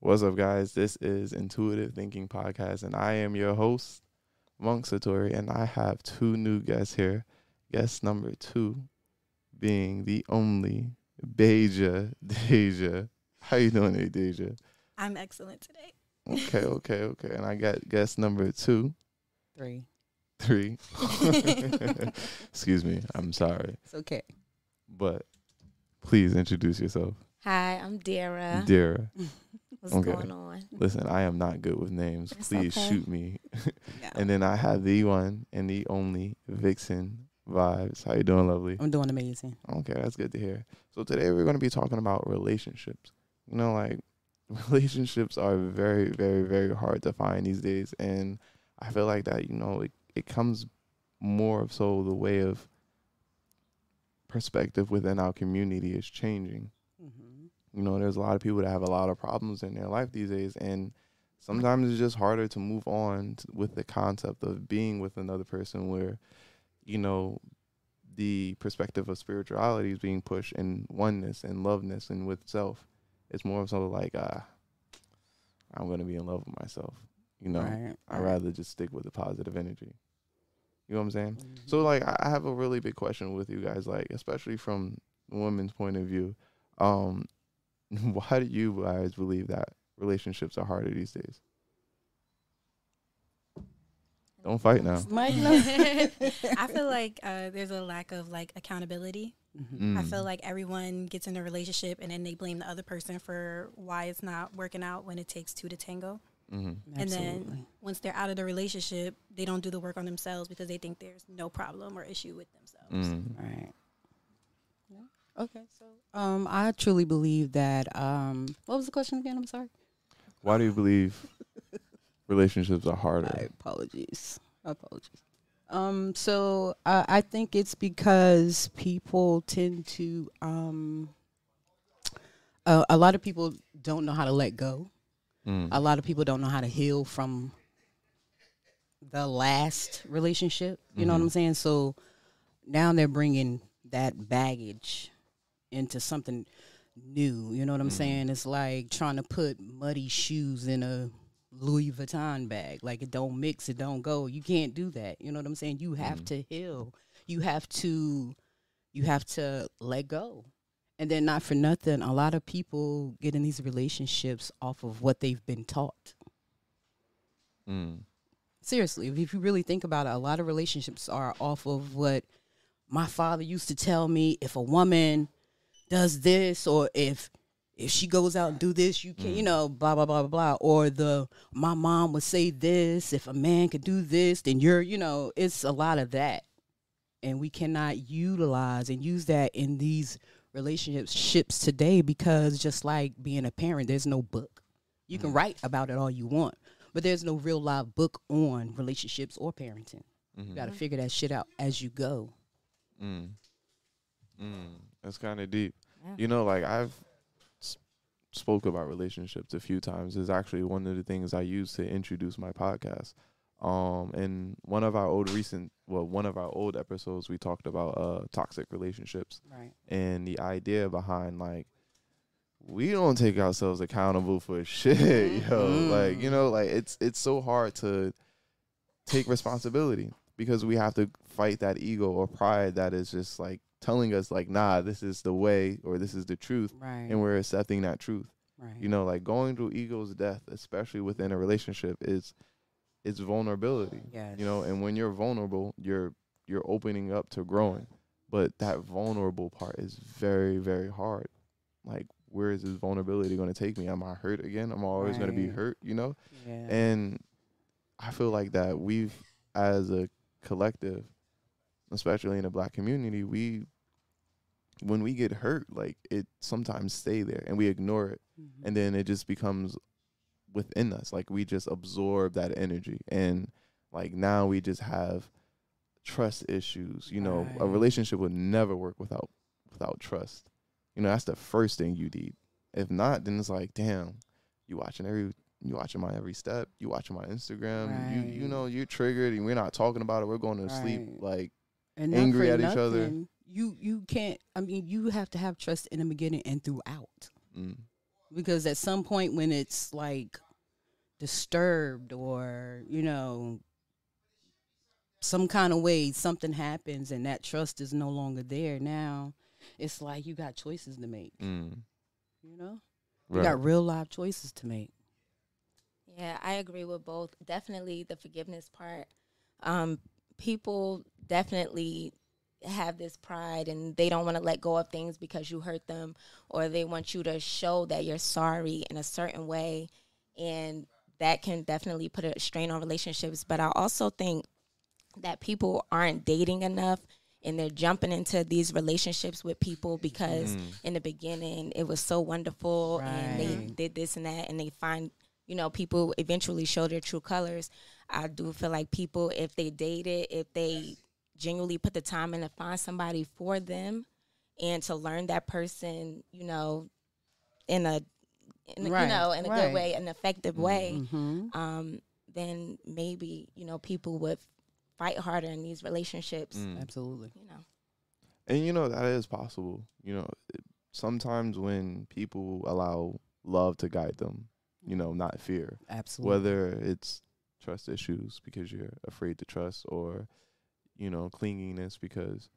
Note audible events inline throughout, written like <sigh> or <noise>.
What's up, guys? This is Intuitive Thinking Podcast, and I am your host, Monk Satori, and I have two new guests here. Guest number two being the only Deja. <laughs> Deja. How you doing today, Deja? I'm excellent today. Okay, okay, okay. And I got guest number two, Three. three. <laughs> <laughs> Excuse me. I'm sorry. It's okay. But please introduce yourself. Hi, I'm Dara. Dara. What's Okay. going on? Listen, I am not good with names. It's Please okay. shoot me. <laughs> Yeah. And then I have the one and the only Vixen vibes. How you doing, lovely? I'm doing amazing. Okay, that's good to hear. So today we're going to be talking about relationships. You know, like <laughs> relationships are very, very, very hard to find these days, and I feel like that. You know, it it comes more of so the way of perspective within our community is changing. Mm-hmm. You know, there's a lot of people that have a lot of problems in their life these days, and sometimes it's just harder to move on t- with the concept of being with another person where, you know, the perspective of spirituality is being pushed and oneness and loveness and with self. It's more of something like, ah, I'm going to be in love with myself. You know, Right. I'd rather just stick with the positive energy. You know what I'm saying? Mhm. So like I have a really big question with you guys, like especially from the women's point of view. Um, <laughs> why do you guys believe that relationships are harder these days? Don't fight now. <laughs> Mike, no. I feel like uh, there's a lack of like accountability. Mhm. I Mm. feel like everyone gets in a relationship and then they blame the other person for why it's not working out when it takes two to tango. hmm And then once they're out of the relationship, they don't do the work on themselves because they think there's no problem or issue with themselves. Mm. Right. Okay. So, um, I truly believe that. Um, what was the question again? I'm sorry. Why do you believe relationships are harder? My apologies. Apologies. Um, so I I think it's because people tend to um, uh, a lot of people don't know how to let go. Mm. A lot of people don't know how to heal from the last relationship. You know what I'm Mhm. saying? So now they're bringing that baggage into something new. You know what I'm Mhm. saying? It's like trying to put muddy shoes in a Louis Vuitton bag. Like it don't mix, it don't go. You can't do that. You know what I'm saying? You have Mhm. to heal. You have to you have to let go. And then not for nothing, a lot of people get in these relationships off of what they've been taught. Mm. Seriously, if you really think about it, a lot of relationships are off of what my father used to tell me. If a woman does this, or if if she goes out and do this, you can, you Mm. know, blah blah blah blah blah. Or the my mom would say this. If a man could do this, then you're, you know, it's a lot of that, and we cannot utilize and use that in these relationships today because just like being a parent, there's no book. You can Mm. write about it all you want, but there's no real live book on relationships or parenting. Mhm. You got to figure that shit out as you go. Mm. Mm. That's kind of deep. Yeah. You know, like I've s- spoke about relationships a few times. Is actually one of the things I use to introduce my podcast. Um, in one of our old recent, well, one of our old episodes, we talked about uh toxic relationships Right. and the idea behind like we don't take ourselves accountable for shit, <laughs> yo. Mhm. Like you know, like it's it's so hard to take responsibility because we have to fight that ego or pride that is just like telling us like, nah, this is the way or this is the truth, Right. and we're accepting that truth. right. You know, like going through ego's death, especially within a relationship, is it's vulnerability. Yes. You know, and when you're vulnerable, you're you're opening up to growing. But that vulnerable part is very, very hard. Like, where is this vulnerability going to take me? Am I hurt again? I'm I always going to be hurt? You know, yeah. and I feel like that we've, as a collective, especially in the black community, we, when we get hurt, like it sometimes stay there and we ignore it, Mhm. and then it just becomes within us. Like we just absorb that energy, and like now we just have trust issues. You know, a relationship would never work without without trust. You know, that's the first thing you need. If not, then it's like, damn, you watching every you watching my every step, you watching my Instagram, you you know, you're triggered and we're not talking about it, we're going to sleep like and angry for at each other. nothing, You you can't. I mean, you have to have trust in the beginning and throughout. mm, because at some point when it's like disturbed or you know some kind of way something happens and that trust is no longer there now it's like you got choices to make Mm. you know you got real life choices to make Yeah, I agree with both. Definitely the forgiveness part. Um, people definitely have this pride and they don't want to let go of things because you hurt them or they want you to show that you're sorry in a certain way. And that can definitely put a strain on relationships. But i also think that people aren't dating enough and they're jumping into these relationships with people because Mm. in the beginning it was so wonderful and they did this and that and they find you know people eventually show their true colors i do feel like people if they dated if they genuinely put the time in to find somebody for them and to learn that person you know in a, in a Right, you know in a right. good way an effective way mm-hmm. um then maybe you know people would fight harder in these relationships Mm. absolutely you know And you know that is possible. You know, sometimes when people allow love to guide them, you know, not fear. absolutely Whether it's trust issues because you're afraid to trust, or you know, clinginess because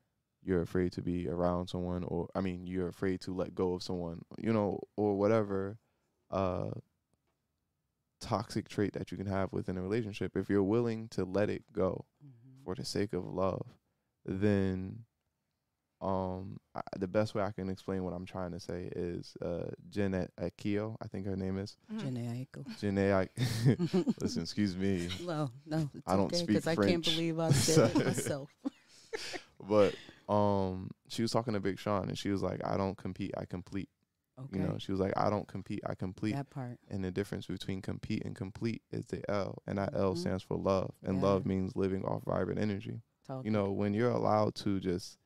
you're afraid to be around someone, or I mean, you're afraid to let go of someone, you know, or whatever uh toxic trait that you can have within a relationship. If you're willing to let it go, Mhm. for the sake of love, then um I, the best way I can explain what I'm trying to say is uh Jeanette Akio, I think her name is Mhm. Jhené Aiko. Jeanette. I- Listen, excuse me, No, no, it's I don't okay, speak I can't believe I said it So- <laughs> myself. <laughs> but um she was talking to Big Sean and she was like, I don't compete, I complete. Okay, You know, she was like, I don't compete, I complete. that part. And the difference between compete and complete is the L, and that L Mhm. stands for love, and Yeah. love means living off vibrant energy. Talk. You know, when you're allowed to just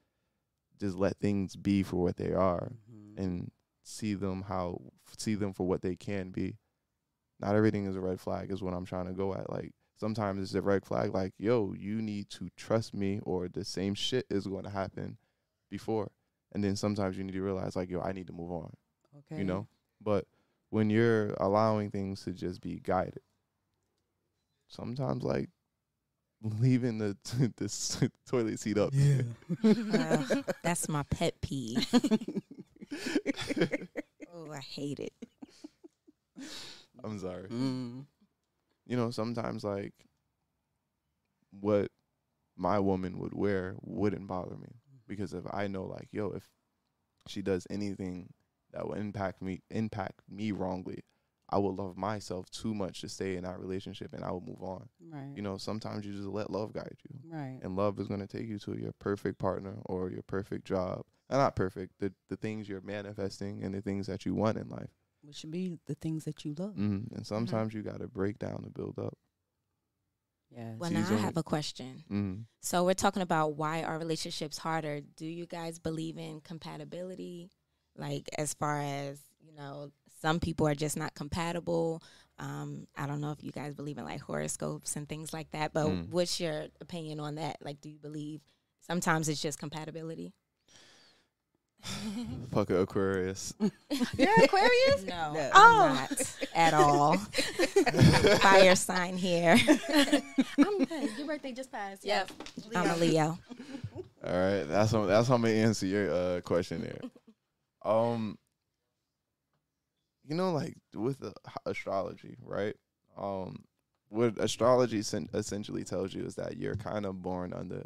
just let things be for what they are, Mhm. and see them how see them for what they can be. Not everything is a red flag is what I'm trying to go at. Like sometimes it's a red flag like, yo, you need to trust me or the same shit is going to happen before. And then sometimes you need to realize like, yo, I need to move on, okay. you know? But when you're allowing things to just be guided, sometimes like <laughs> leaving the <laughs> the s- <laughs> toilet seat up. Yeah. Ugh, that's my pet peeve oh i hate it I'm sorry. Mm. you know, sometimes like what my woman would wear wouldn't bother me because if I know like, yo, if she does anything that will impact me impact me wrongly, I would love myself too much to stay in that relationship and I will move on. Right. You know, sometimes you just let love guide you. right. And love is gonna take you to your perfect partner or your perfect job. Uh, not perfect, the the things you're manifesting and the things that you want in life. Which should be the things that you love. hmm And sometimes you gotta break down to build up. Yes. well See, now i have a question hmm So we're talking about why are relationships harder? Do you guys believe in compatibility? Like as far as, you know, some people are just not compatible. Um, I don't know if you guys believe in like horoscopes and things like that, but Mm. what's your opinion on that? Like do you believe sometimes it's just compatibility? <laughs> Fuck a Aquarius. <laughs> You're Aquarius? No, No. I'm Oh. not at all. <laughs> Fire sign here. I'm good. Your birthday just passed. Yep. Leo. I'm a Leo. All right, that's how that's how I'm gonna answer your uh, question there. Um, you know, like with astrology, right? Um, what astrology sen- essentially tells you is that you're kind of born under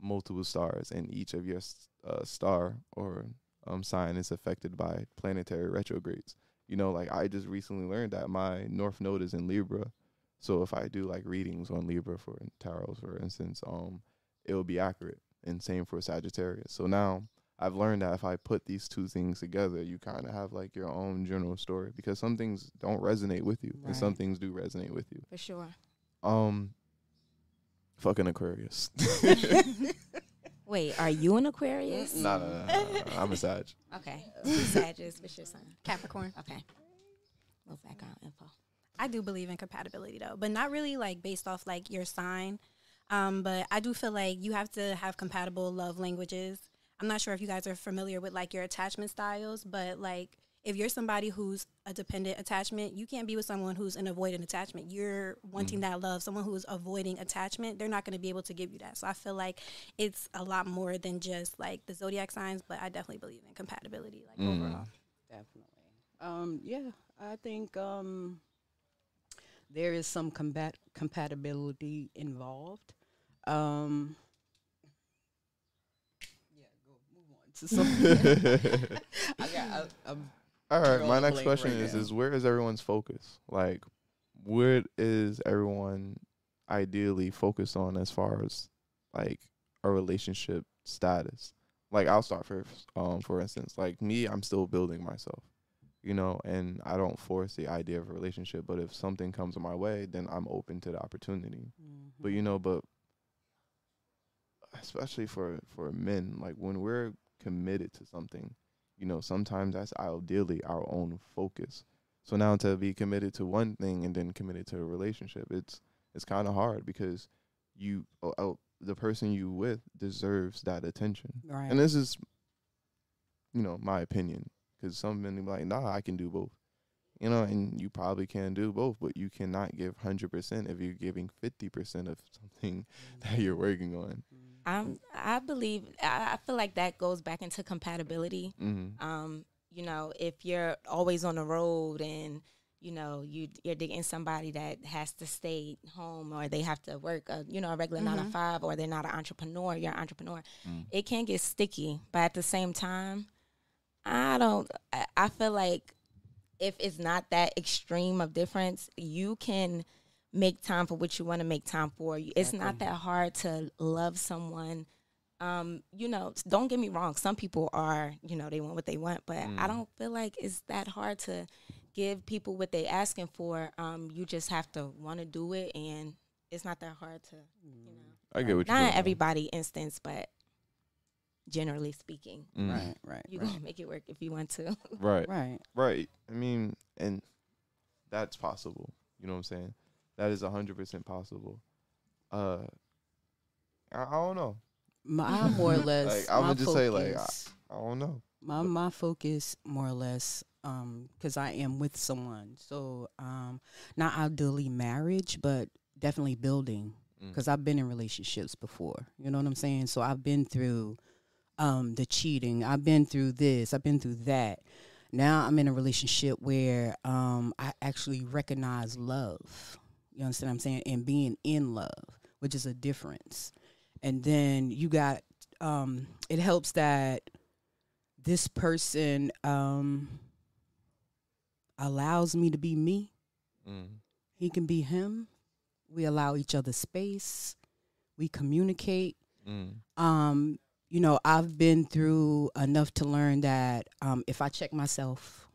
multiple stars, and each of your uh, star or um sign is affected by planetary retrogrades. You know, like I just recently learned that my North Node is in Libra, so if I do like readings on Libra for tarot, for instance, um, it will be accurate and same for Sagittarius. So now I've learned that if I put these two things together, you kind of have like your own general story because some things don't resonate with you and some things do resonate with you. For sure. Um, fucking Aquarius. <laughs> Wait, are you an Aquarius? nah, nah, nah, nah, nah, I'm a Sag. Okay. Two Sagittarius. What's your sign? Capricorn. Okay. Little background info. I do believe in compatibility though, but not really like based off like your sign. Um, but I do feel like you have to have compatible love languages. I'm not sure if you guys are familiar with like your attachment styles, but like if you're somebody who's a dependent attachment, you can't be with someone who's an avoidant attachment. You're wanting Mm. that love. Someone who's avoiding attachment, they're not going to be able to give you that. So I feel like it's a lot more than just like the zodiac signs, but I definitely believe in compatibility, like Mm. overall. Definitely. Um, yeah, I think um, there is some combat compatibility involved. Um, yeah, go move on to something. <laughs> I I'm All right, my next question right is: now. is where is everyone's focus? Like, where is everyone ideally focused on as far as like a relationship status? Like, I'll start first. Um, for instance, like me, I'm still building myself, you know, and I don't force the idea of a relationship. But if something comes my way, then I'm open to the opportunity. But you know, but especially for for men, like when we're committed to something, you know, sometimes that's ideally our own focus. So now to be committed to one thing and then committed to a relationship, it's it's kind of hard because you oh, oh, the person you with deserves that attention. right. And this is, you know, my opinion. Because some men be like, nah, I can do both. You know, and you probably can do both, but you cannot give 100% if you're giving 50% of something <laughs> that you're working on. Mm-hmm. I'm, I believe, I, I feel like that goes back into compatibility. Mm-hmm. Um, you know, if you're always on the road and you know you you're dating somebody that has to stay home or they have to work a you know a regular nine to Mhm. five or they're not an entrepreneur, you're an entrepreneur. Mm. It can get sticky, but at the same time, I don't. I, I feel like if it's not that extreme of difference, you can make time for what you want to make time for. It's not that hard to love someone. Um, you know, don't get me wrong. Some people are, you know, they want what they want, but I Mm. don't feel like it's that hard to give people what they asking for. Um, you just have to want to do it, and it's not that hard to, you know, I get what you're not saying. everybody instance, but generally speaking, Mm. Right, right, you right, gotta make it work if you want to. Right. right. Right. I mean, and that's possible. You know what I'm saying? That is 100% possible. Uh, I, I don't know. My more or <laughs> less. Like, I'ma my just say, like, focus- I don't know. my my focus more or less um because i am with someone so um not ideally marriage but definitely building Mm. because i've been in relationships before you know what i'm saying so i've been through um the cheating i've been through this i've been through that now i'm in a relationship where um i actually recognize love you understand what i'm saying? And being in love which is a difference. And then you got um it helps that this person um allows me to be me. Mm. he can be him. We allow each other space. We communicate. Mm. um you know i've been through enough to learn that um if i check myself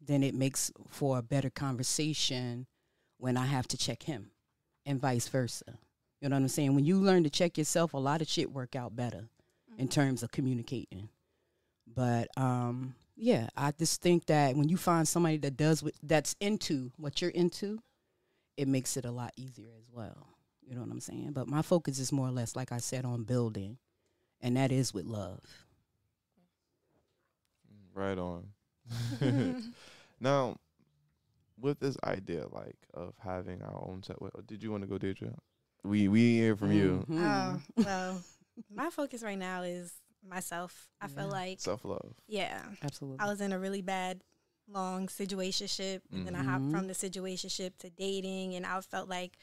then it makes for a better conversation when i have to check him and vice versa you know what i'm saying when you learn to check yourself a lot of shit work out better in terms of communicating. But um, yeah, I just think that when you find somebody that does what that's into what you're into, it makes it a lot easier as well. You know what I'm saying? But my focus is more or less, like I said, on building, and that is with love. Right on. <laughs> <laughs> now, with this idea, like of having our own set, what, did you want to go, Deirdre? We we hear from you. Mhm. Oh, <laughs> well, my focus right now is myself. I feel like, Self love. yeah, Absolutely. I was in a really bad, long situationship, and then I hopped Mhm. from the situationship to dating, and I felt like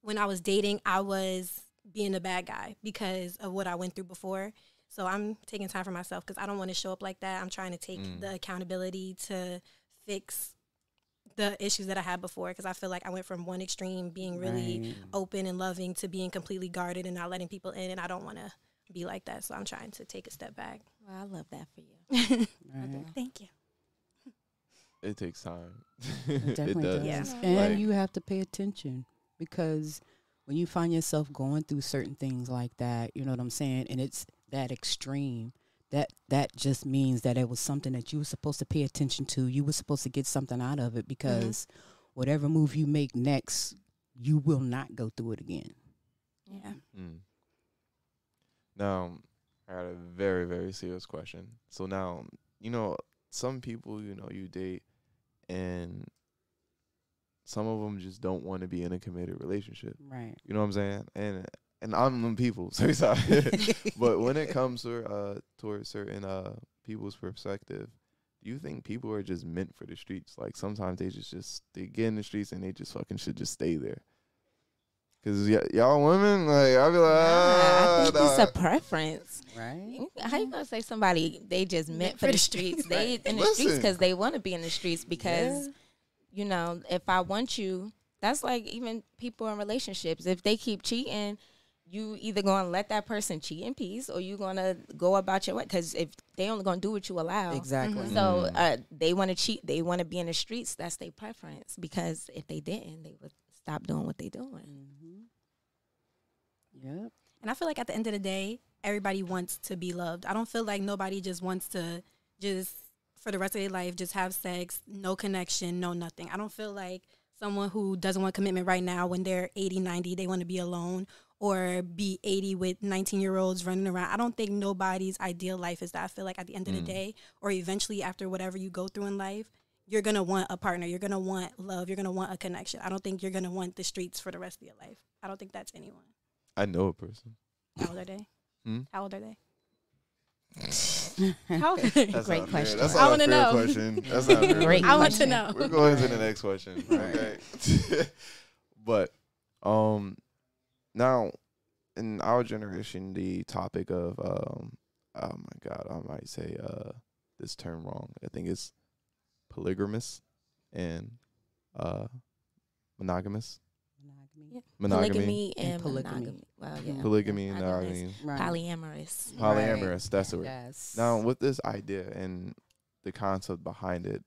when I was dating, I was being a bad guy because of what I went through before. So I'm taking time for myself because I don't want to show up like that. I'm trying to take Mm. the accountability to fix the issues that I had before because I feel like I went from one extreme being really Right. open and loving to being completely guarded and not letting people in and I don't want to be like that. So I'm trying to take a step back. Well, I love that for you. <laughs> Right. Thank you. It takes time. It <laughs> definitely does. Yeah. And Like- you have to pay attention because when you find yourself going through certain things like that, you know what I'm saying, and it's that extreme, that that just means that it was something that you were supposed to pay attention to. You were supposed to get something out of it because whatever move you make next, you will not go through it again. Yeah. Mm. Now, I got a very, very serious question. So now, you know, some people, you know, you date, and some of them just don't want to be in a committed relationship. Right. You know what I'm saying? And and I'm them people. <laughs> So sorry. but when it comes to uh towards certain uh people's perspective, do you think people are just meant for the streets? Like sometimes they just just they get in the streets and they just fucking should just stay there. Cause y- y'all women, like I be like, Nah, ah, I think nah. it's a preference. Right. How you gonna say somebody they just meant for the streets? They in the Listen. streets because they want to be in the streets because Yeah. you know if I want you, that's like even people in relationships. If they keep cheating, you either gonna let that person cheat in peace or you gonna go about your way. Because if they only gonna do what you allow, Exactly. So uh, they want to cheat. They want to be in the streets. That's their preference. Because if they didn't, they would stop doing what they doing. Mm-hmm. Yep. And I feel like at the end of the day, everybody wants to be loved. I don't feel like nobody just wants to just for the rest of their life just have sex, no connection, no nothing. I don't feel like someone who doesn't want commitment right now when they're 80, 90, they want to be alone or be 80 with 19 year olds running around. I don't think nobody's ideal life is that. I feel like at the end of the Mm. day or eventually after whatever you go through in life, you're going to want a partner. You're going to want love. You're going to want a connection. I don't think you're going to want the streets for the rest of your life. I don't think that's anyone. I know a person. How old are they? Hmm? How old are they? <laughs> How That's Great not fair. question. That's I not a wanna know. question. That's not a fair <laughs> Great I want to know. We're going to the next question. Okay. <laughs> but um now in our generation the topic of um oh my god, I might say uh this term wrong. I think it's polygamous and uh monogamous. Monogamy. Monogamy. Polygamy and, And polygamy. monogamy. Well, yeah. Polygamy and Monogamous. monogamy. Right. Polyamorous. Polyamorous, that's the word. Yes. Now, with this idea and the concept behind it,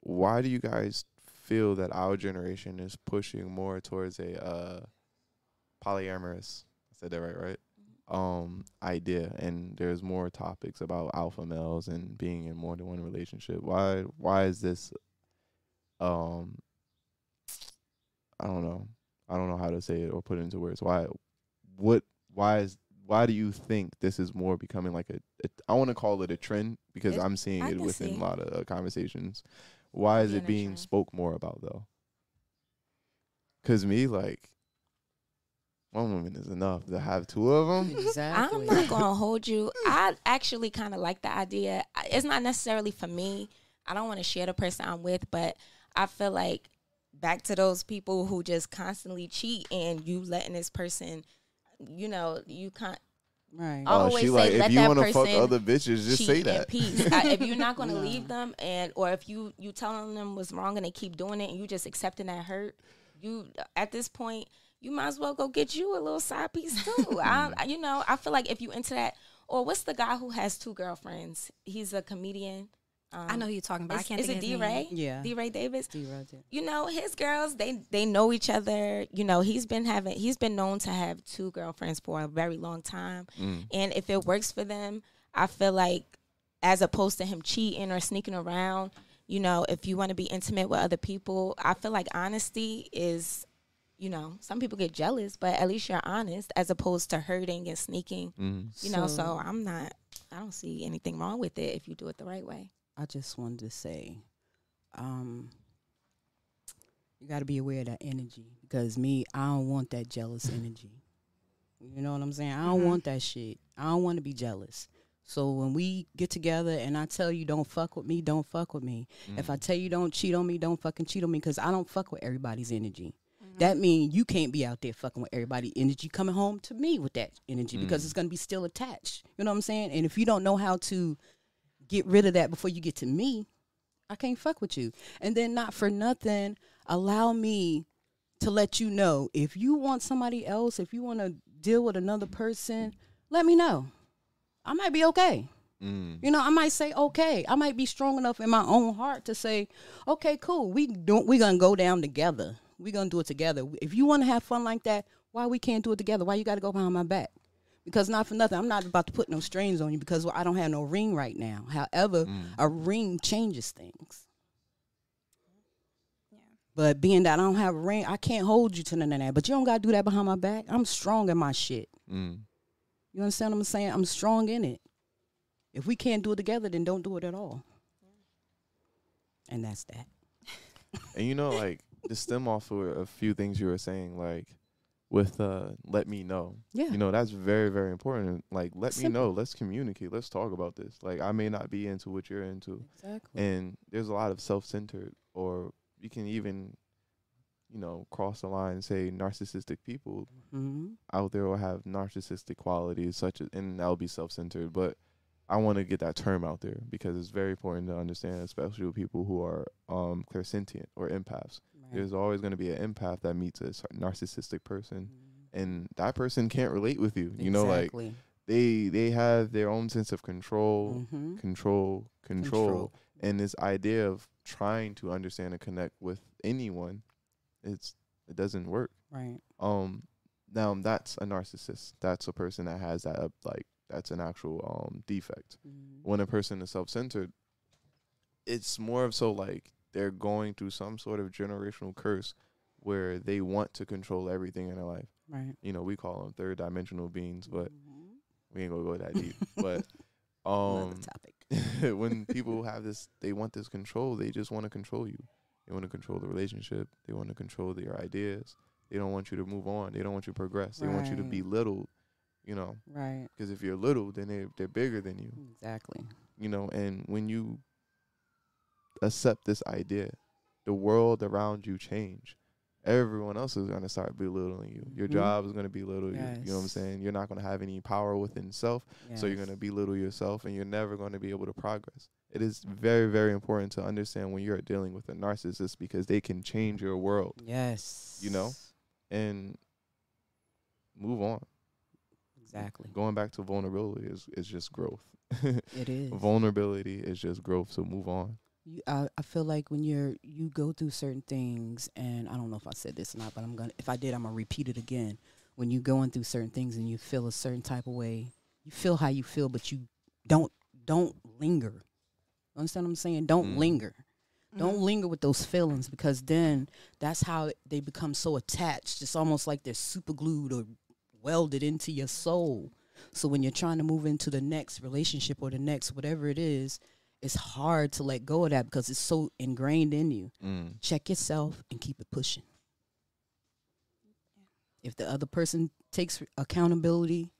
why do you guys feel that our generation is pushing more towards a uh, polyamorous? I said that right, right? Um, idea, and there's more topics about alpha males and being in more than one relationship. Why? Why is this? Um, I don't know. I don't know how to say it or put it into words. Why? What? Why is? Why do you think this is more becoming like a? a I want to call it a trend because It- I'm seeing I it within see. a lot of uh, conversations. Why is Being it being spoke more about though? Because me, like, one woman is enough to have two of them. <laughs> Exactly. I'm not gonna hold you. I actually kind of like the idea. It's not necessarily for me. I don't want to share the person I'm with, but I feel like back to those people who just constantly cheat and you letting this person, you know, you can't right. I Oh, always she say, like, let if you that want to fuck other bitches, just cheat say in that. peace. I, if you're not going to No. leave them, and or if you you telling them what's wrong and they keep doing it, and you just accepting that hurt, you at this point you might as well go get you a little side piece too. <laughs> I, I- you know, I feel like if you into that, or what's the guy who has two girlfriends? He's a comedian. Um, I know who you're talking about. I Is, can't is think it DeRay? Yeah. DeRay Davis D-Roger. you know his girls they they know each other you know he's been having he's been known to have two girlfriends for a very long time Mm. and if it works for them i feel like as opposed to him cheating or sneaking around you know if you want to be intimate with other people i feel like honesty is you know some people get jealous but at least you're honest as opposed to hurting and sneaking Mm. you know So- so i'm not i don't see anything wrong with it if you do it the right way I just wanted to say, um, you got to be aware of that energy because me, I don't want that jealous <laughs> energy. You know what I'm saying? I don't Mhm. want that shit. I don't want to be jealous. So when we get together and I tell you don't fuck with me, don't fuck with me. If I tell you don't cheat on me, don't fucking cheat on me because I don't fuck with everybody's energy. That means you can't be out there fucking with everybody energy coming home to me with that energy because Mm. it's gonna be still attached. You know what I'm saying? And if you don't know how to get rid of that before you get to me, I can't fuck with you. And then not for nothing, allow me to let you know if you want somebody else, if you want to deal with another person, let me know. I might be okay. Mm. You know, I might say okay. I might be strong enough in my own heart to say, okay, cool. We don't. We're gonna go down together. We gonna do it together. If you want to have fun like that, why we can't do it together? Why you got to go behind my back? Because not for nothing, I'm not about to put no strings on you because I don't have no ring right now. However, Mm. a ring changes things. But being that I don't have a ring, I can't hold you to none of that. But you don't gotta do that behind my back. I'm strong in my shit. Mm. You understand what I'm saying? I'm strong in it. If we can't do it together, then don't do it at all. And that's that. And you know, like to stem off of a few things you were saying, like with uh let me know. Yeah. You know, that's very, very important. Like let me know. Let's communicate. Let's talk about this. Like I may not be into what you're into. exactly. And there's a lot of self centered or you can even, you know, cross the line and say narcissistic people hmm out there will have narcissistic qualities such as and that'll be self centered. But I want to get that term out there because it's very important to understand, especially with people who are um clairsentient or empaths. There's always going to be an empath that meets a narcissistic person, and that person can't relate with you. You know, like they they have their own sense of control, Mhm. control, control, Control. and this idea of trying to understand and connect with anyone, it's it doesn't work. Right. Um, now that's a narcissist. That's a person that has that uh, like that's an actual um defect. Mhm. When a person is self-centered, it's more of so like they're going through some sort of generational curse where they want to control everything in their life. Right. You know, we call them third dimensional beings, but Mhm. we ain't gonna go that deep. <laughs> but um, topic. <laughs> when people have this, they want this control. They just want to control you. They want to control the relationship. They want to control your ideas. They don't want you to move on. They don't want you to progress. They want you to be little. You know, Right. because if you're little, then they they're bigger than you. Exactly. You know, and when you accept this idea, the world around you change. Everyone else is gonna start belittling you. Your Mhm. job is gonna belittle you. You know what I'm saying? You're not gonna have any power within self. So you're going to belittle yourself and you're never going to be able to progress. It is very, very important to understand when you're dealing with a narcissist because they can change your world Yes. You know? and move on. Exactly. Going back to vulnerability is, is just growth. <laughs> It is. vulnerability is just growth. So move on. You, I, I feel like when you're you go through certain things and I don't know if I said this or not, but I'm gonna if I did I'm gonna repeat it again. When you're going through certain things and you feel a certain type of way, you feel how you feel, but you don't don't linger. Understand what I'm saying? Don't Mm. linger. Mm-hmm. Don't linger with those feelings because then that's how they become so attached. It's almost like they're super glued or welded into your soul. So when you're trying to move into the next relationship or the next whatever it is, it's hard to let go of that because it's so ingrained in you. Mm. Check yourself and keep it pushing. If the other person takes accountability,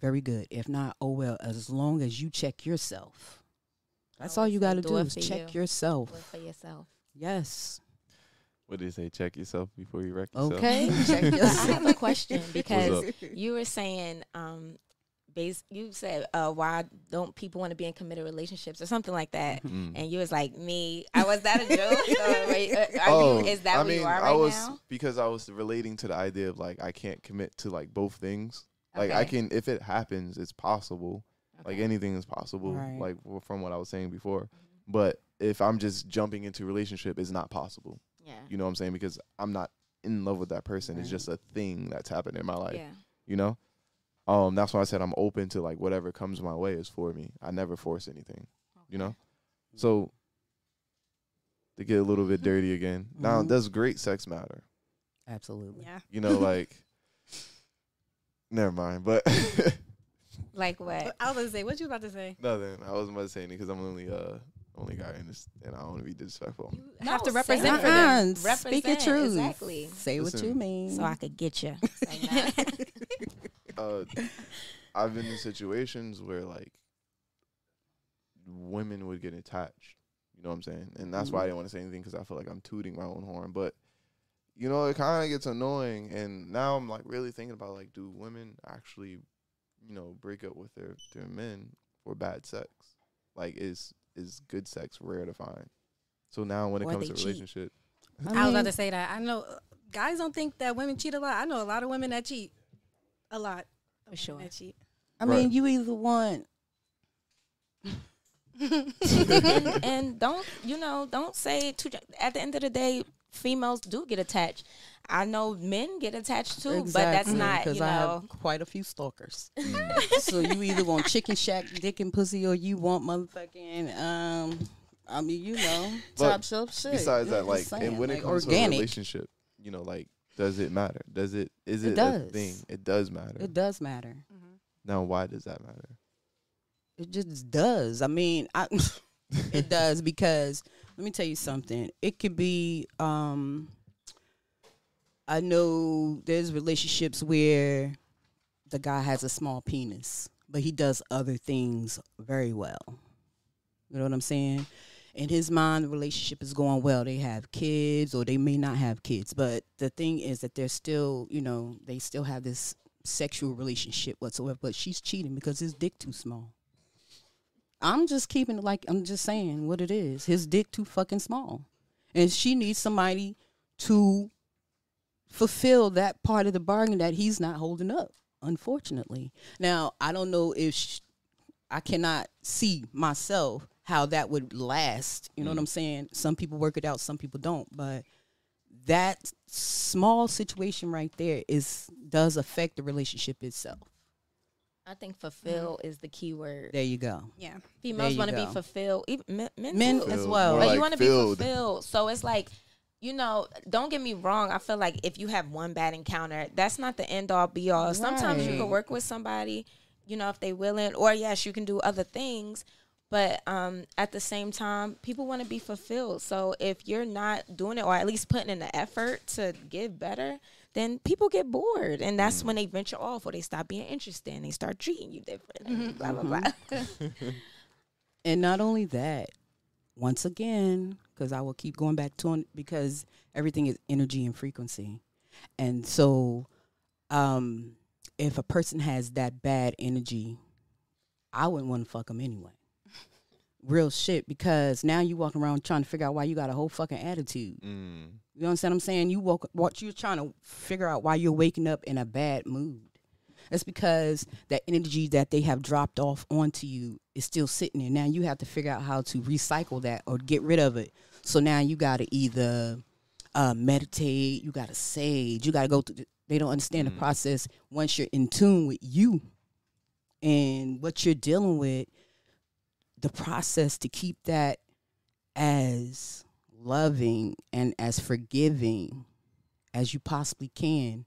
very good. If not, oh well, as long as you check yourself. That's all you got to do do it is for check you. yourself. Do it for yourself. Yes. What did they say? Check yourself before you wreck yourself. Okay. <laughs> check I have a question because you were saying, um, base. You said, uh, why don't people want to be in committed relationships or something like that? Mm. And you was like, me. I was that a joke? <laughs> or wait, uh, are oh, you, is that I where mean, you are I right was now? because I was relating to the idea of like I can't commit to like both things. Like I can, if it happens, it's possible. Like anything is possible. Right. Like from what I was saying before. But if I'm just jumping into a relationship, it's not possible. Yeah. You know what I'm saying? Because I'm not in love with that person. It's just a thing that's happened in my life. yeah. You know? Um, that's why I said I'm open to like whatever comes my way is for me. I never force anything. You know? So to get a little bit dirty again. Now, Mhm. does great sex matter? Absolutely. Yeah. You know, <laughs> like never mind. But <laughs> Like what? I was gonna say, what you about to say? nothing. I wasn't about to say anything because I'm only uh only guy in this, and I don't want to be disrespectful. You No, have to represent it. for them. Uh-uh. Speak your truth. exactly. Say what you mean. So I could get you. <laughs> uh, <laughs> I've been in situations where like women would get attached. You know what I'm saying? And that's why I didn't want to say anything because I feel like I'm tooting my own horn. But you know, it kind of gets annoying. And now I'm like really thinking about like, do women actually, you know, break up with their their men for bad sex? Like, is is good sex rare to find? So now when it Or comes to cheat. relationship, I, was about to say that. I know uh, guys don't think that women cheat a lot. I know a lot of women that cheat. A lot. of women sure. Cheat. I Right. mean, you either want and, <laughs> and don't you know? Don't say too. At the end of the day, females do get attached. I know men get attached too, but that's not you I know. have quite a few stalkers. <laughs> Mm. so you either want chicken shack, dick and pussy, or you want motherfucking um. I mean, you know, But top shelf shit. besides that, like, and when it like, comes to a relationship, you know, like, does it matter? Does it is It it, a does. thing? It does matter. it does matter. now, why does that matter? It just does. I mean, I, <laughs> it does because Let me tell you something. It could be um I know there's relationships where the guy has a small penis, but he does other things very well. You know what I'm saying? In his mind, the relationship is going well. They have kids or they may not have kids. But the thing is that they're still, you know, they still have this sexual relationship whatsoever. But she's cheating because his dick too small. I'm just keeping it like I'm just saying what it is. His dick too fucking small. And she needs somebody to fulfill that part of the bargain that he's not holding up, unfortunately. Now, I don't know if sh I cannot see myself how that would last. You know what I'm saying? Some people work it out, some people don't. But that small situation right there is does affect the relationship itself. I think fulfill is the key word. There you go. Yeah. Females want to be fulfilled. Even men, men, Men too. as well. But like you want to be fulfilled. So it's like, you know, don't get me wrong. I feel like if you have one bad encounter, that's not the end all be all. Sometimes you can work with somebody, you know, if they willing, or yes, you can do other things. But um, at the same time, people want to be fulfilled. So if you're not doing it, or at least putting in the effort to give better, then people get bored, and that's when they venture off, or they stop being interested, and they start treating you different. and Blah blah blah. <laughs> <laughs> And not only that, once again, because I will keep going back to it because everything is energy and frequency. And so um if a person has that bad energy, I wouldn't want to fuck them anyway. Real shit, because now you walking around trying to figure out why you got a whole fucking attitude. Mm. You understand what I'm saying? You woke what you're trying to figure out why you're waking up in a bad mood. That's because that energy that they have dropped off onto you is still sitting there. Now you have to figure out how to recycle that or get rid of it. So now you got to either uh, meditate, you got to sage, you got to go through. The, they don't understand the process once you're in tune with you and what you're dealing with. The process to keep that as loving and as forgiving as you possibly can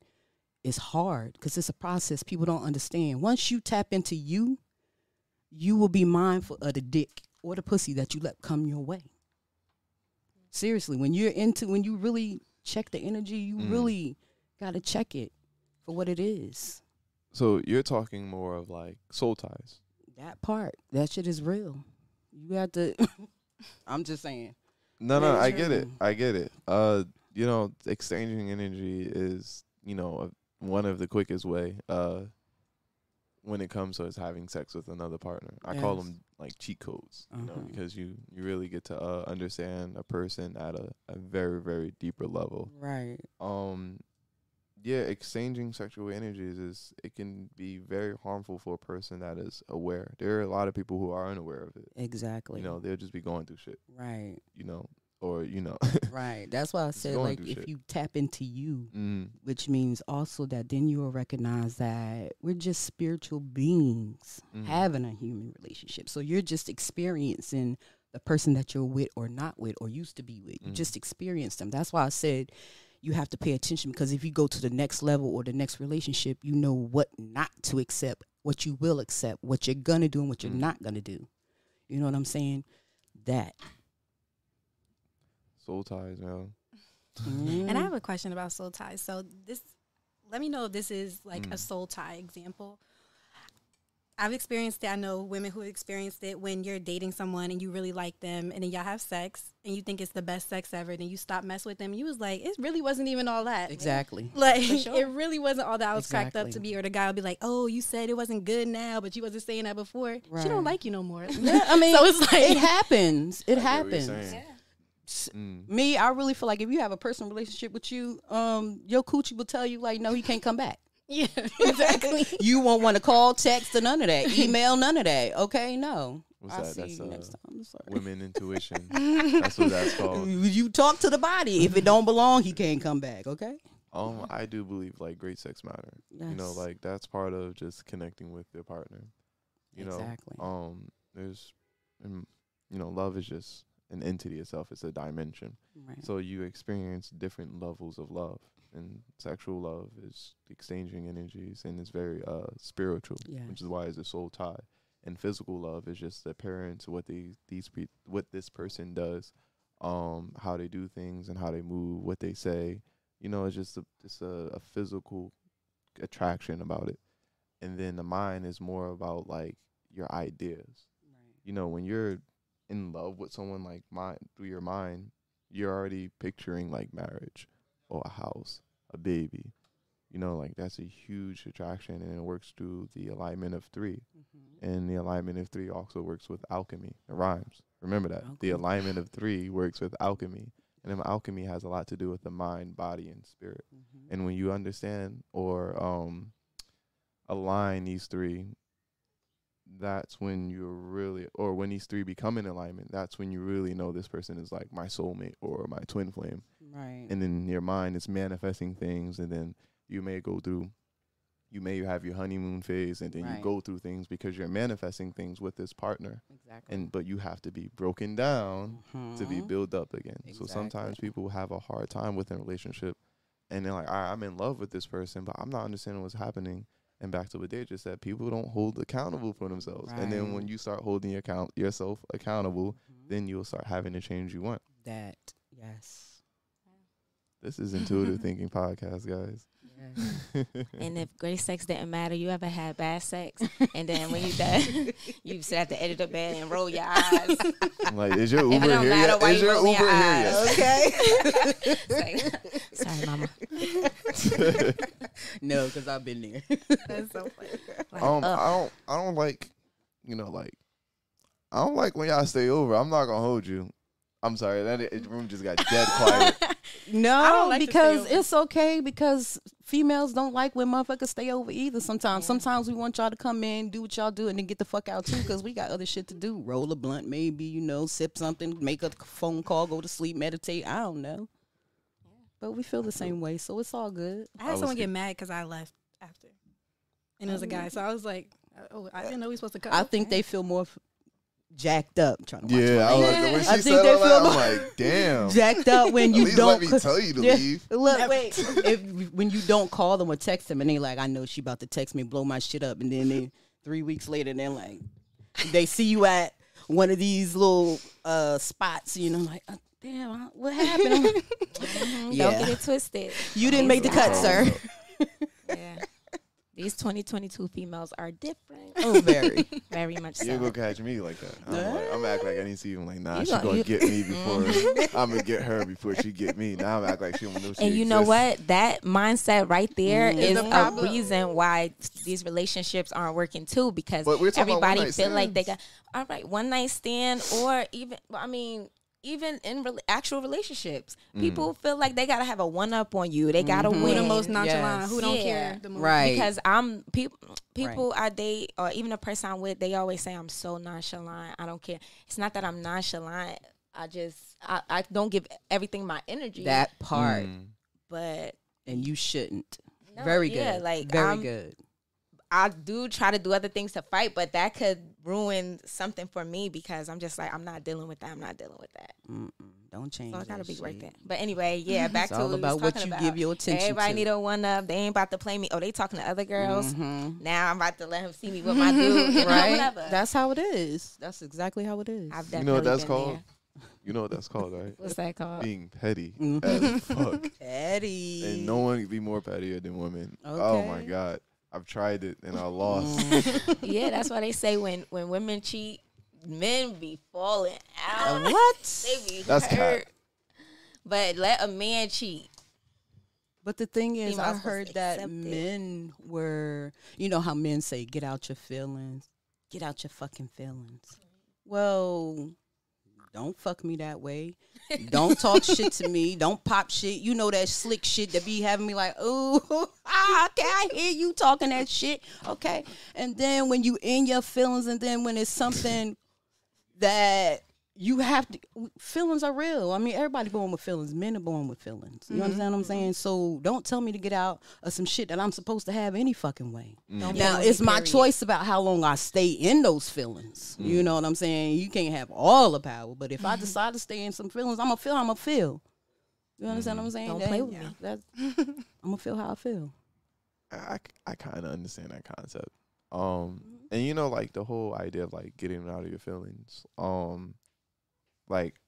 is hard because it's a process people don't understand. Once you tap into you, you will be mindful of the dick or the pussy that you let come your way. Seriously, when you're into when you really check the energy, you Mm. really got to check it for what it is. So you're talking more of like soul ties. That part, that shit is real. You have to <laughs> I'm just saying. No, no, I get it. I get it. Uh, you know, exchanging energy is, you know, a, one of the quickest way. Uh, when it comes to us having sex with another partner, I call them like cheat codes. You know, Uh-huh. because you you really get to uh, understand a person at a, a very very deeper level. Right. Um, yeah, exchanging sexual energies is it can be very harmful for a person that is aware. There are a lot of people who are unaware of it. Exactly. You know, they'll just be going through shit. right. You know, or you know. <laughs> Right. That's why I said like if shit. you tap into you, mm, which means also that then you will recognize that we're just spiritual beings Mhm. having a human relationship. So you're just experiencing the person that you're with or not with or used to be with. You Mhm. just experience them. That's why I said you have to pay attention because if you go to the next level or the next relationship, you know what not to accept, what you will accept, what you're gonna do and what you're Mhm. not gonna do. You know what I'm saying? That. soul ties, man. And I have a question about soul ties. So this, let me know if this is like a Mm. soul tie example. I've experienced it. I know women who experienced it when you're dating someone and you really like them, and then y'all have sex and you think it's the best sex ever. Then you stop messing with them. You was like, it really wasn't even all that. exactly. <laughs> Like sure. it really wasn't all that I was cracked up to Exactly. be. Or the guy will be like, "Oh, you said it wasn't good now, but you wasn't saying that before. She don't like you no more." <laughs> Yeah, I mean, <laughs> so it's like it happens. It I get what you're happens. saying. S- Mm. Me, I really feel like if you have a personal relationship with you, um, your coochie will tell you like, no, he can't come back. Yeah, <laughs> exactly. You won't want to call, text, or none of that. Email, none of that. Okay, no. What's I'll that? see That's you uh, next time. Sorry. women intuition. <laughs> That's what that's called. You talk to the body. If it don't belong, he can't come back. Okay. Um, I do believe like great sex matter. You know, like that's part of just connecting with your partner. You Exactly. know, um, there's, um, you know, love is just an entity itself. It's a dimension. Right. So you experience different levels of love, and sexual love is exchanging energies, and it's very uh spiritual, Yeah. which is why it's a soul tie. And physical love is just apparent to what these these pe- what this person does, um, how they do things and how they move, what they say. You know, it's just a, it's a, a physical attraction about it. And then the mind is more about like your ideas. You know, when you're in love with someone like mind through your mind, you're already picturing like marriage or a house, a baby. You know, like that's a huge attraction and it works through the alignment of 3 Mm-hmm. And the alignment of three also works with alchemy. It rhymes. Remember that. The alignment of three <laughs> works with alchemy. And then alchemy has a lot to do with the mind, body, and spirit. Mm-hmm. And when you understand or um, align these three, that's when you're really, or when these three become in alignment, that's when you really know this person is like my soulmate or my twin flame. Right. And then your mind is manifesting things, and then you may go through, you may have your honeymoon phase, and then Right. you go through things because you're manifesting things with this partner. exactly. And but you have to be broken down to be Mhm. built up again. So sometimes people have a hard time with a relationship and they're like, right, I'm in love with this person, but I'm not understanding what's happening. And back to what they just said, people don't hold accountable for themselves. And then when you start holding your account yourself accountable, Mhm. then you'll start having the change you want. that yes. This is <laughs> intuitive thinking podcast, guys. yes. <laughs> And if great sex didn't matter, you ever had bad sex, and then when you done, <laughs> you sit at the edge of the bed and roll your eyes. I'm like, is your If it Uber don't here matter yet? why Is you your Uber your here eyes. yet? Okay. Like, Sorry, mama. No, because I've been there. <laughs> That's so funny. Like, um, ugh. I don't, I don't like, you know, like, I don't like when y'all stay over. I'm not gonna hold you. I'm sorry, that it, room just got dead <laughs> quiet. No, like because it's okay because females don't like when motherfuckers stay over either. Sometimes, Yeah. sometimes we want y'all to come in, do what y'all do, and then get the fuck out too because we got other shit to do. Roll a blunt, maybe you know, sip something, make a phone call, go to sleep, meditate. I don't know, but we feel the same way, so it's all good. I I had was someone get- get mad because I left after, and it was a guy. So I was like, "Oh, I didn't know we were supposed to cut." I think they feel more f- jacked up trying to watch Yeah, I my was language. like, she I think they feel I'm more- like, <laughs> damn. jacked up when At you least don't. let me tell you to Yeah. leave. Look, wait. if when you don't call them or text them, and they like, I know she about to text me, blow my shit up, and then they three weeks later, they're like, they see you at one of these little uh spots, you know, like, uh, damn, what happened? <laughs> Mhm, Yeah. Don't get it twisted. you didn't make the cut, sir. <laughs> Yeah. These 2022 females are different. Oh, very. <laughs> Very much You ain't so. gonna catch me like that. I'm, like, I'm act like I didn't see him. Like, nah, You she gon- gonna get me before I'm gonna get her before she get me. Now I'm act like she don't know she And you know what? That mindset right there Mm. is The a problem. reason why these relationships aren't working too. Because But we're everybody one-night feel like they got all right one night stand, or even well, I mean. Even in rela- actual relationships, Mm. people feel like they gotta have a one up on you. They gotta Mhm. who win the most nonchalant, Yes. who don't Yeah. care the most. Right. because I'm people people I date or even a person I'm with, they always say I'm so nonchalant. I don't care. It's not that I'm nonchalant. I just I, I don't give everything my energy. that part, Mm. but and you shouldn't. no, very yeah, good. Like very I'm, good. I do try to do other things to fight, but that could ruin something for me because I'm just like I'm not dealing with that. I'm not dealing with that. Mm-mm, don't change. So I gotta be right shit. there. But anyway, yeah, <laughs> back It's to all what we about was what talking you about. give your attention Everybody to. need a one up. They ain't about to play me. Oh, they talking to other girls. Mhm. Now I'm about to let him see me with my dude. <laughs> Right? That's how it is. That's exactly how it is. I've You know what that's been called? there. You know what that's called, right? What's that called? Being petty Mhm. as fuck. <laughs> Eddie. And no one can be more pettier than women. Oh my god. I've tried it and I lost. Mm. <laughs> yeah, that's why they say when when women cheat, men be falling out. what? <laughs> They be That's cap. hurt. But let a man cheat. But the thing is, I Females heard that accept it. men were, you know how men say, get out your feelings, get out your fucking feelings. Well, don't fuck me that way. <laughs> Don't talk shit to me. Don't pop shit. You know that slick shit that be having me like, oh, ah, okay, I hear you talking that shit. Okay. And then when you in your feelings, and then when it's something that you have to feelings are real. I mean, everybody born with feelings. Men are born with feelings. You understand what I'm mm-hmm. saying? So don't tell me to get out of some shit that I'm supposed to have any fucking way. Mm-hmm. Don't Now it's my period. choice about how long I stay in those feelings. You mm. know what I'm saying? You can't have all the power, but if I mm-hmm. decide to stay in some feelings, I'm gonna feel. how I'm gonna feel. You understand what I'm saying? Don't That- play with Yeah. me. That's, <laughs> I'm gonna feel how I feel. I, I kind of understand that concept. Um, and you know, like the whole idea of like getting out of your feelings. Um, like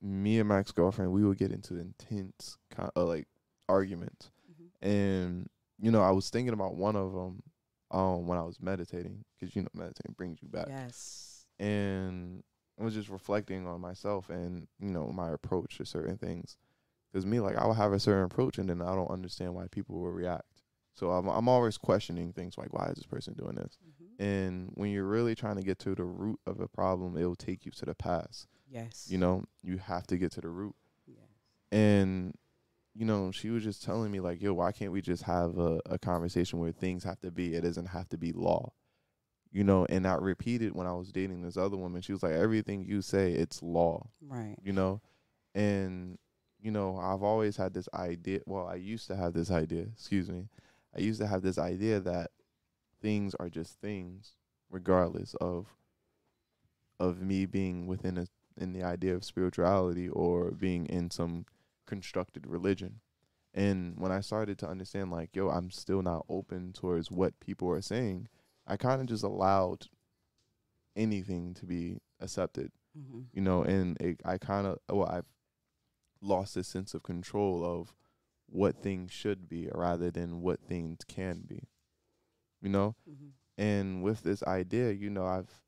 me and my ex girlfriend, we would get into intense kind uh, like arguments, Mhm. and you know, I was thinking about one of them um when I was meditating because you know meditating brings you back, Yes. and I was just reflecting on myself and you know my approach to certain things. Because me, like I will have a certain approach, and then I don't understand why people will react. So I'm I'm always questioning things like, why is this person doing this? Mhm. And when you're really trying to get to the root of a problem, it will take you to the past. Yes. You know, you have to get to the root. Yes. And, you know, she was just telling me, like, yo, why can't we just have a, a conversation where things have to be, it doesn't have to be law. You know, and I repeated when I was dating this other woman. She was like, everything you say, it's law, Right. you know? And, you know, I've always had this idea. Well, I used to have this idea, excuse me. I used to have this idea that things are just things, regardless of of me being within a in the idea of spirituality or being in some constructed religion. And when I started to understand like, yo, I'm still not open towards what people are saying, I kind of just allowed anything to be accepted, Mm-hmm. you know, and it, I kind of well, I've lost this sense of control of what things should be rather than what things can be. You know? Mm-hmm. And with this idea, you know, I've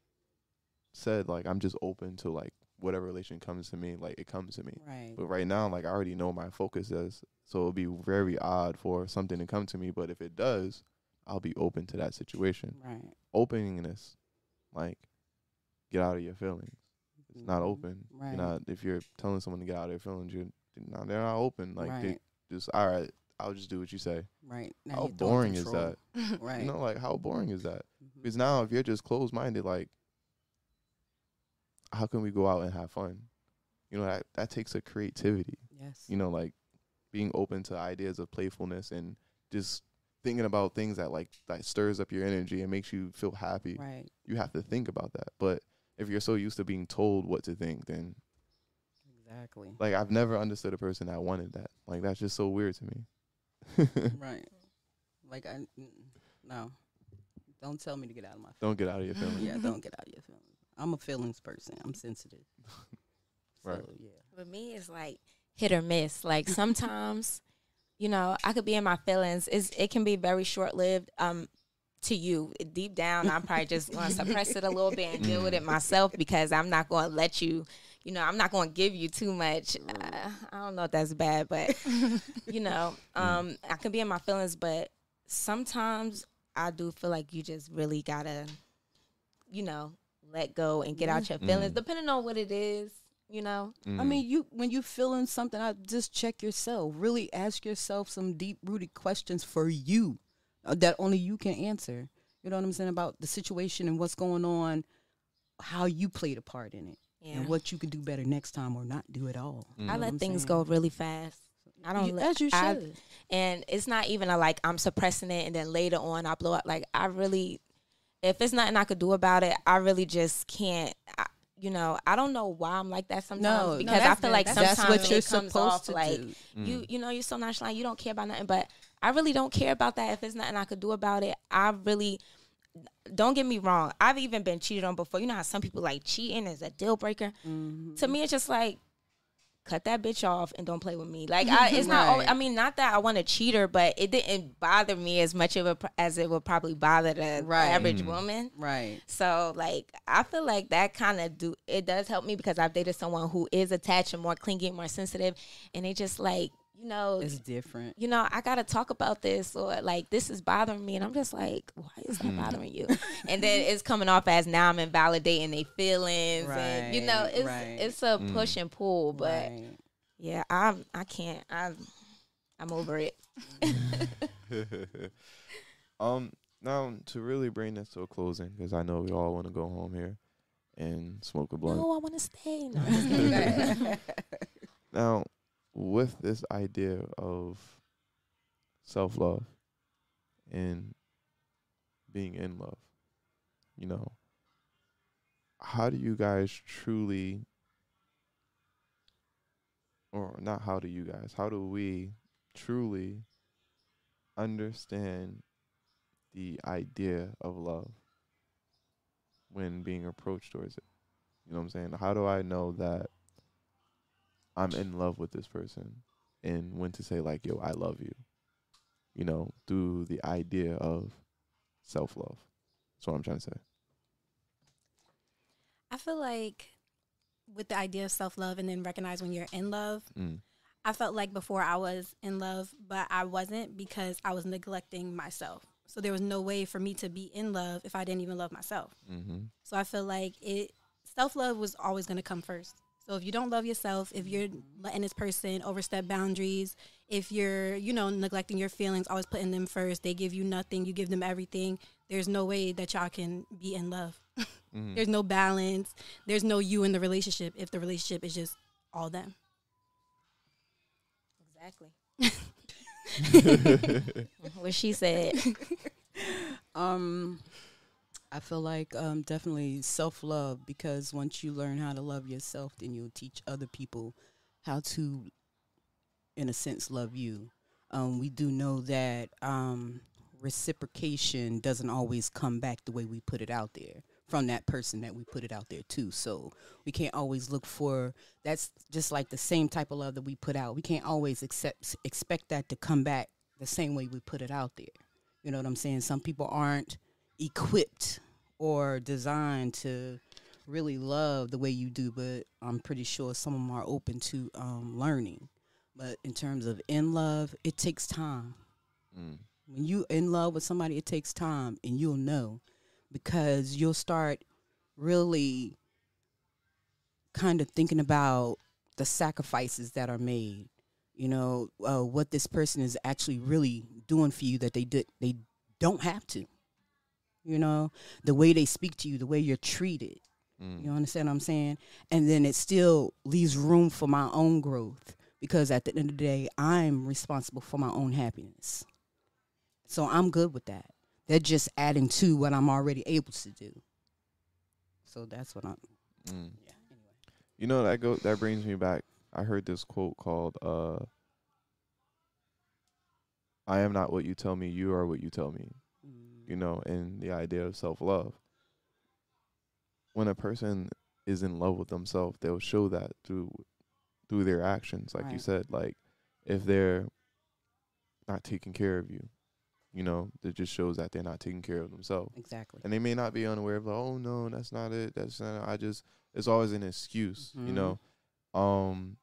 said like I'm just open to like whatever relation comes to me, like it comes to me. Right. But right now, like I already know my focus is, so it'll be very odd for something to come to me. But if it does, I'll be open to that situation. Right. Openingness, like get out of your feelings. It's not Mhm. open. Right. You're not if you're telling someone to get out of their feelings, you're not they're not open. Like they right. Just all right, I'll just do what you say. right. Now how boring is that? <laughs> Right. You know, like how boring is that? Mhm. Because now if you're just closed minded, like how can we go out and have fun? You know, that that takes a creativity. Yes. You know, like being open to ideas of playfulness and just thinking about things that like that stirs up your energy and makes you feel happy. Right. You have to think about that. But if you're so used to being told what to think, then Exactly. like I've never understood a person that wanted that. Like that's just so weird to me. <laughs> right. Like I no. Don't tell me to get out of my Don't get out of your <laughs> feelings. yeah, don't get out of your feelings. I'm a feelings person. I'm sensitive. <laughs> Right. So, yeah. With me, it's like hit or miss. Like sometimes, you know, I could be in my feelings. It's, it can be very short lived. Um, to you, deep down, I'm probably just going to suppress it a little bit and deal with it myself because I'm not going to let you. You know, I'm not going to give you too much. Uh, I don't know if that's bad, but <laughs> you know, um, I can be in my feelings, but sometimes I do feel like you just really gotta, you know, let go and get out your feelings, Mm. depending on what it is. You know, I Mm. mean, you when you feeling something, I just check yourself. Really ask yourself some deep rooted questions for you uh, that only you can answer. You know what I'm saying about the situation and what's going on, how you played a part in it, yeah. and what you can do better next time or not do at all. Mm. You I let things saying? go really fast. I don't You- let, as you I- should. and it's not even a like I'm suppressing it and then later on I blow up. Like I really, if it's nothing I could do about it, I really just can't. I, you know, I don't know why I'm like that sometimes no, no, because I that's- feel like that's sometimes what you're it comes supposed off to like do. you, Mm. you know, you're so nonchalant. You don't care about nothing, but I really don't care about that. If it's nothing I could do about it, I really. Don't get me wrong. I've even been cheated on before. You know how some people like cheating is a deal breaker. Mhm. To me, it's just like cut that bitch off and don't play with me. Like I, it's not. always- I mean, not that I want to cheat her, but it didn't bother me as much of a, as it would probably bother the Right. average Mm. woman. Right. So like I feel like that kind of do it does help me because I've dated someone who is attached and more clingy, more sensitive, and they just like you know. It's different. you know, I gotta talk about this, or like this is bothering me, and I'm just like, why is that Mm. bothering you? and then it's coming off as now I'm invalidating their feelings, and you know, it's right. it's a Mm. push and pull. But right. yeah, I'm I can't. I'm I'm over it. <laughs> <laughs> um, now to really bring this to a closing, because I know we all want to go home here and smoke a blunt. No, I want to stay. No, I'm just kidding. Go ahead. Now, with this idea of self love and being in love, you know, how do you guys truly, or not how do you guys, how do we truly understand the idea of love when being approached towards it? You know what I'm saying? How do I know that I'm in love with this person and when to say like, yo, I love you. You know, through the idea of self love. That's what I'm trying to say. I feel like with the idea of self love and then recognize when you're in love, Mm. I felt like before I was in love, but I wasn't because I was neglecting myself. So there was no way for me to be in love if I didn't even love myself. Mm-hmm. So I feel like it self love was always going to come first. So if you don't love yourself, if you're letting this person overstep boundaries, if you're, you know, neglecting your feelings, always putting them first, they give you nothing, you give them everything, there's no way that y'all can be in love. <laughs> Mm-hmm. There's no balance. There's no you in the relationship if the relationship is just all them. Exactly. <laughs> <laughs> what she said. Um, I feel like um, definitely self love because once you learn how to love yourself, then you'll teach other people how to, in a sense, love you. Um, we do know that um, reciprocation doesn't always come back the way we put it out there from that person that we put it out there to. So we can't always look for that's just like the same type of love that we put out. We can't always accept expect that to come back the same way we put it out there. You know what I'm saying? Some people aren't equipped or designed to really love the way you do, but I'm pretty sure some of them are open to um, learning. But in terms of in love, it takes time. Mm. When you in love with somebody, it takes time, and you'll know because you'll start really kind of thinking about the sacrifices that are made. You know uh, what this person is actually really doing for you that they did they don't have to. You know the way they speak to you, the way you're treated. Mm. You understand what I'm saying? And then it still leaves room for my own growth because at the end of the day, I'm responsible for my own happiness. So I'm good with that. They're just adding to what I'm already able to do. So that's what I'm. Mm. Yeah. Anyway. You know that go that brings me back. I heard this quote called uh I am not what you tell me, you are what you tell me. You know, and the idea of self love. When a person is in love with themselves, they'll show that through through their actions. Like you said, like if they're not taking care of you, you know, that just shows that they're not taking care of themselves. Exactly. And they may not be unaware of like, oh no, that's not it. That's not I just it's always an excuse, you Mhm. know. Um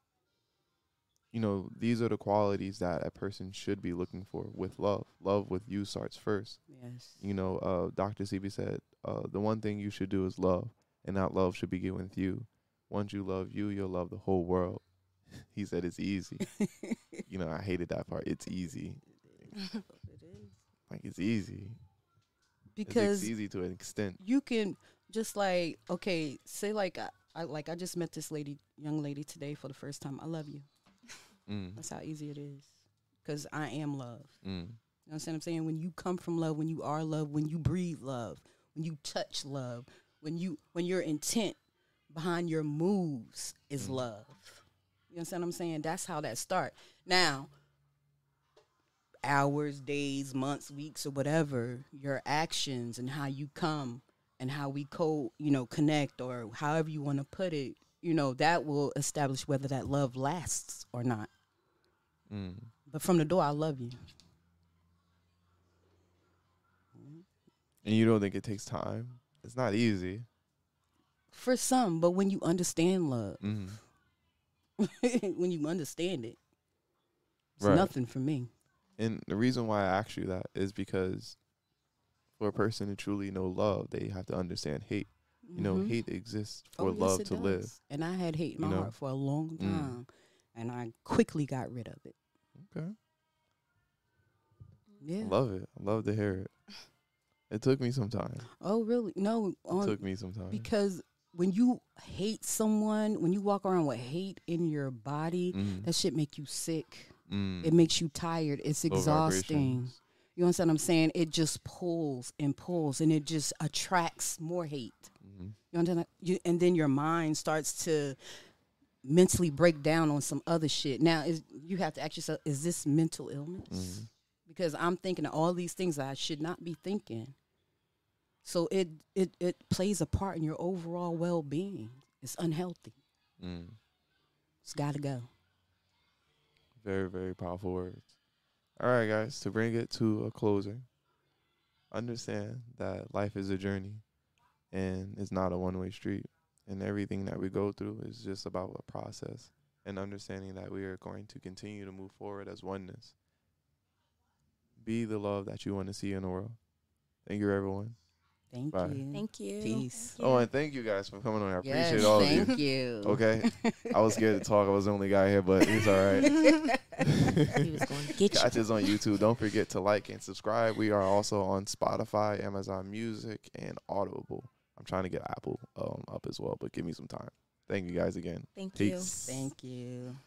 you know, these are the qualities that a person should be looking for with love. Love with you starts first. Yes. You know, uh Dr. Sebi said, uh the one thing you should do is love, and that love should begin with you. Once you love you, you'll love the whole world. <laughs> he said it's easy. <laughs> you know, I hated that part. It's easy. <laughs> It is. Like it's easy. because it's easy to an extent. you can just like okay, say like I, I like I just met this lady, young lady today for the first time. I love you. Mm. That's how easy it is. Because I am love. Mm. You know what I'm saying? When you come from love, when you are love, when you breathe love, when you touch love, when you when your intent behind your moves is Mm. love. You know what I'm saying? That's how that start. Now, hours, days, months, weeks, or whatever, your actions and how you come and how we co you know connect or however you want to put it, you know, that will establish whether that love lasts or not. Mm. But from the door, I love you. And you don't think it takes time? It's not easy. For some, but when you understand love, Mm. <laughs> when you understand it, it's Right. nothing for me. And the reason why I ask you that is because for a person to truly know love, they have to understand hate. You know, Mhm. hate exists Oh, for yes, love it to live. And I had hate in my know? heart for a long Mm. time, and I quickly got rid of it. Okay. Yeah. Love it. I love to hear it. It took me some time. oh, really? No, It took me some time. because when you hate someone, when you walk around with hate in your body, Mm. that shit make you sick. Mm. It makes you tired. It's Low exhausting. You understand what I'm saying? It just pulls and pulls, and it just attracts more hate. Mhm. You understand? You, and then your mind starts to mentally break down on some other shit. Now, is you have to ask yourself: Is this mental illness? Mhm. Because I'm thinking of all these things that I should not be thinking. So it it it plays a part in your overall well being. It's unhealthy. Mm. It's got to go. Very, very powerful words. All right, guys, to bring it to a closing, understand that life is a journey and it's not a one way street. And everything that we go through is just about a process and understanding that we are going to continue to move forward as oneness. Be the love that you want to see in the world. Thank you, everyone. Thank Bye. you. Thank you. Peace. Oh, and thank you guys for coming on. I Yes, appreciate all of you. thank you. Okay. I was scared to talk. I was the only guy here, but it's all right. <laughs> He was going to get you. Catch us on YouTube. Don't forget to like and subscribe. We are also on Spotify, Amazon Music, and Audible. I'm trying to get Apple um, up as well, but give me some time. Thank you guys again. Thank you. Thank you.